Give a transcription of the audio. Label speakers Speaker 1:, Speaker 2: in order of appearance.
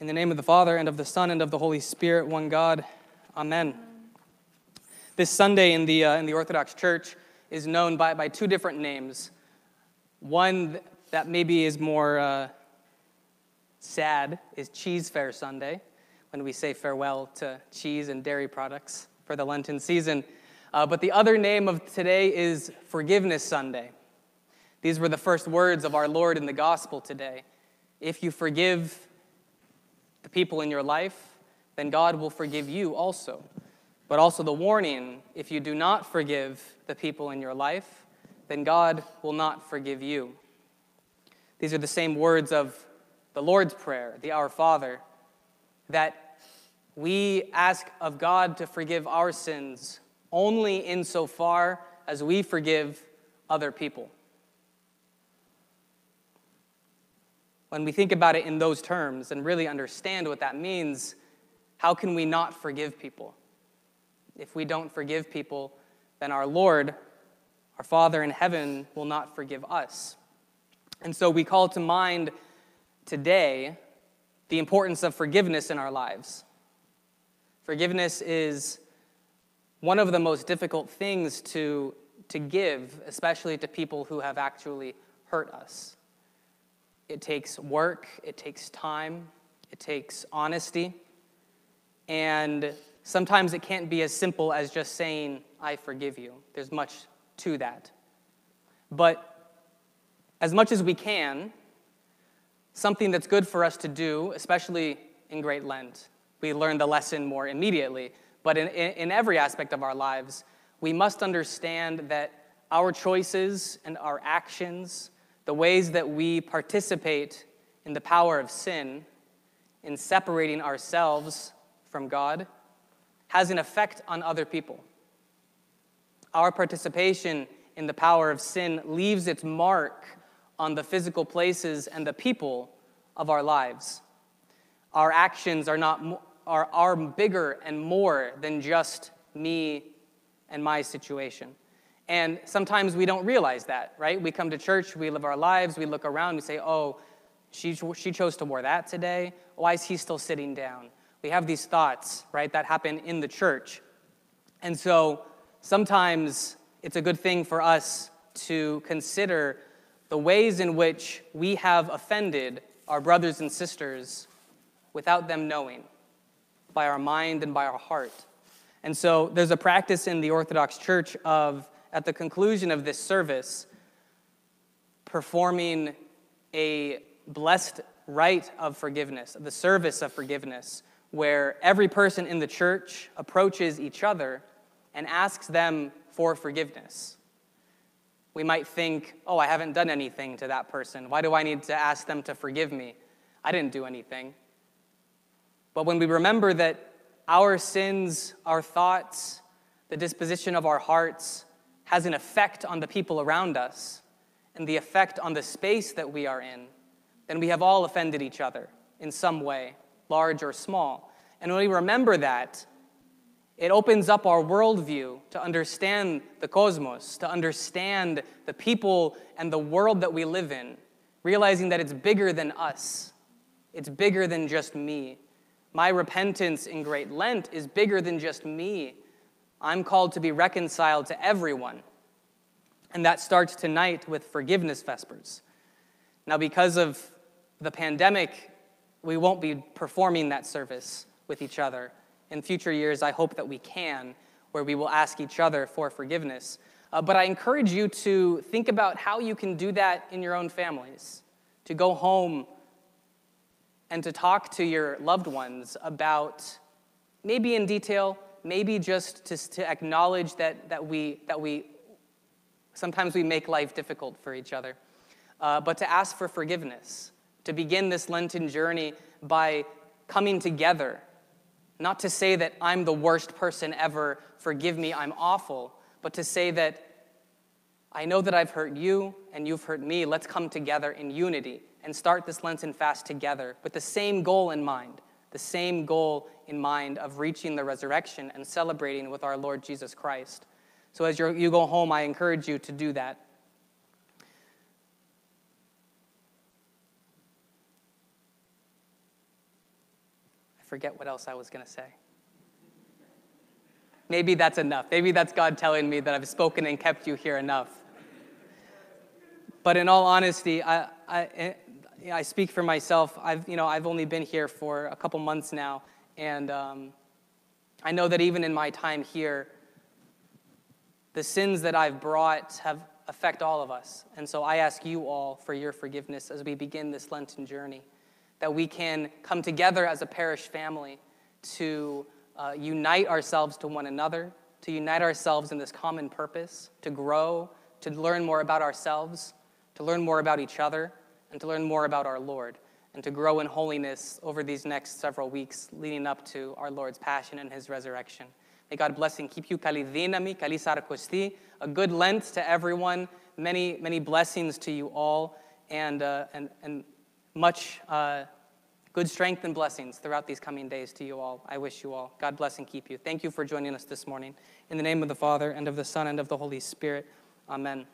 Speaker 1: In the name of the Father, and of the Son, and of the Holy Spirit, one God. Amen. This Sunday in the, uh, in the Orthodox Church is known by, by two different names. One that maybe is more uh, sad is Cheesefare Sunday, when we say farewell to cheese and dairy products for the Lenten season. Uh, but the other name of today is Forgiveness Sunday. These were the first words of our Lord in the gospel today. If you forgive the people in your life, then God will forgive you also. But also the warning if you do not forgive the people in your life, then God will not forgive you. These are the same words of the Lord's Prayer, the Our Father, that we ask of God to forgive our sins only insofar as we forgive other people. When we think about it in those terms and really understand what that means, how can we not forgive people? If we don't forgive people, then our Lord, our Father in heaven, will not forgive us. And so we call to mind today the importance of forgiveness in our lives. Forgiveness is one of the most difficult things to, to give, especially to people who have actually hurt us. It takes work, it takes time, it takes honesty. And sometimes it can't be as simple as just saying, I forgive you. There's much to that. But as much as we can, something that's good for us to do, especially in Great Lent, we learn the lesson more immediately. But in, in, every aspect of our lives, we must understand that our choices and our actions the ways that we participate in the power of sin, in separating ourselves from God, has an effect on other people. Our participation in the power of sin leaves its mark on the physical places and the people of our lives. Our actions are, not, are, are bigger and more than just me and my situation. And sometimes we don't realize that, right? We come to church, we live our lives, we look around, we say, oh, she, she chose to wear that today. Why is he still sitting down? We have these thoughts, right, that happen in the church. And so sometimes it's a good thing for us to consider the ways in which we have offended our brothers and sisters without them knowing, by our mind and by our heart. And so there's a practice in the Orthodox Church of at the conclusion of this service, performing a blessed rite of forgiveness, the service of forgiveness, where every person in the church approaches each other and asks them for forgiveness. We might think, oh, I haven't done anything to that person. Why do I need to ask them to forgive me? I didn't do anything. But when we remember that our sins, our thoughts, the disposition of our hearts, has an effect on the people around us and the effect on the space that we are in, then we have all offended each other in some way, large or small. And when we remember that, it opens up our worldview to understand the cosmos, to understand the people and the world that we live in, realizing that it's bigger than us. It's bigger than just me. My repentance in Great Lent is bigger than just me I'm called to be reconciled to everyone. And that starts tonight with Forgiveness Vespers. Now, because of the pandemic, we won't be performing that service with each other. In future years, I hope that we can, where we will ask each other for forgiveness. Uh, but I encourage you to think about how you can do that in your own families, to go home and to talk to your loved ones about, maybe in detail, maybe just to, to acknowledge that, that, we, that we sometimes we make life difficult for each other, uh, but to ask for forgiveness, to begin this Lenten journey by coming together, not to say that I'm the worst person ever, forgive me, I'm awful, but to say that I know that I've hurt you and you've hurt me. Let's come together in unity and start this Lenten fast together with the same goal in mind the same goal in mind of reaching the resurrection and celebrating with our Lord Jesus Christ. So as you go home, I encourage you to do that. I forget what else I was going to say. Maybe that's enough. Maybe that's God telling me that I've spoken and kept you here enough. But in all honesty, I, I, I speak for myself. I've, you know, I've only been here for a couple months now, and um, I know that even in my time here, the sins that I've brought have affect all of us. And so I ask you all for your forgiveness as we begin this Lenten journey, that we can come together as a parish family to uh, unite ourselves to one another, to unite ourselves in this common purpose, to grow, to learn more about ourselves, to learn more about each other, and to learn more about our Lord, and to grow in holiness over these next several weeks leading up to our Lord's passion and his resurrection. May God bless and keep you. Kalidinami, kalisarakosti. A good Lent to everyone. Many, many blessings to you all, and, uh, and, and much uh, good strength and blessings throughout these coming days to you all. I wish you all. God bless and keep you. Thank you for joining us this morning. In the name of the Father, and of the Son, and of the Holy Spirit. Amen.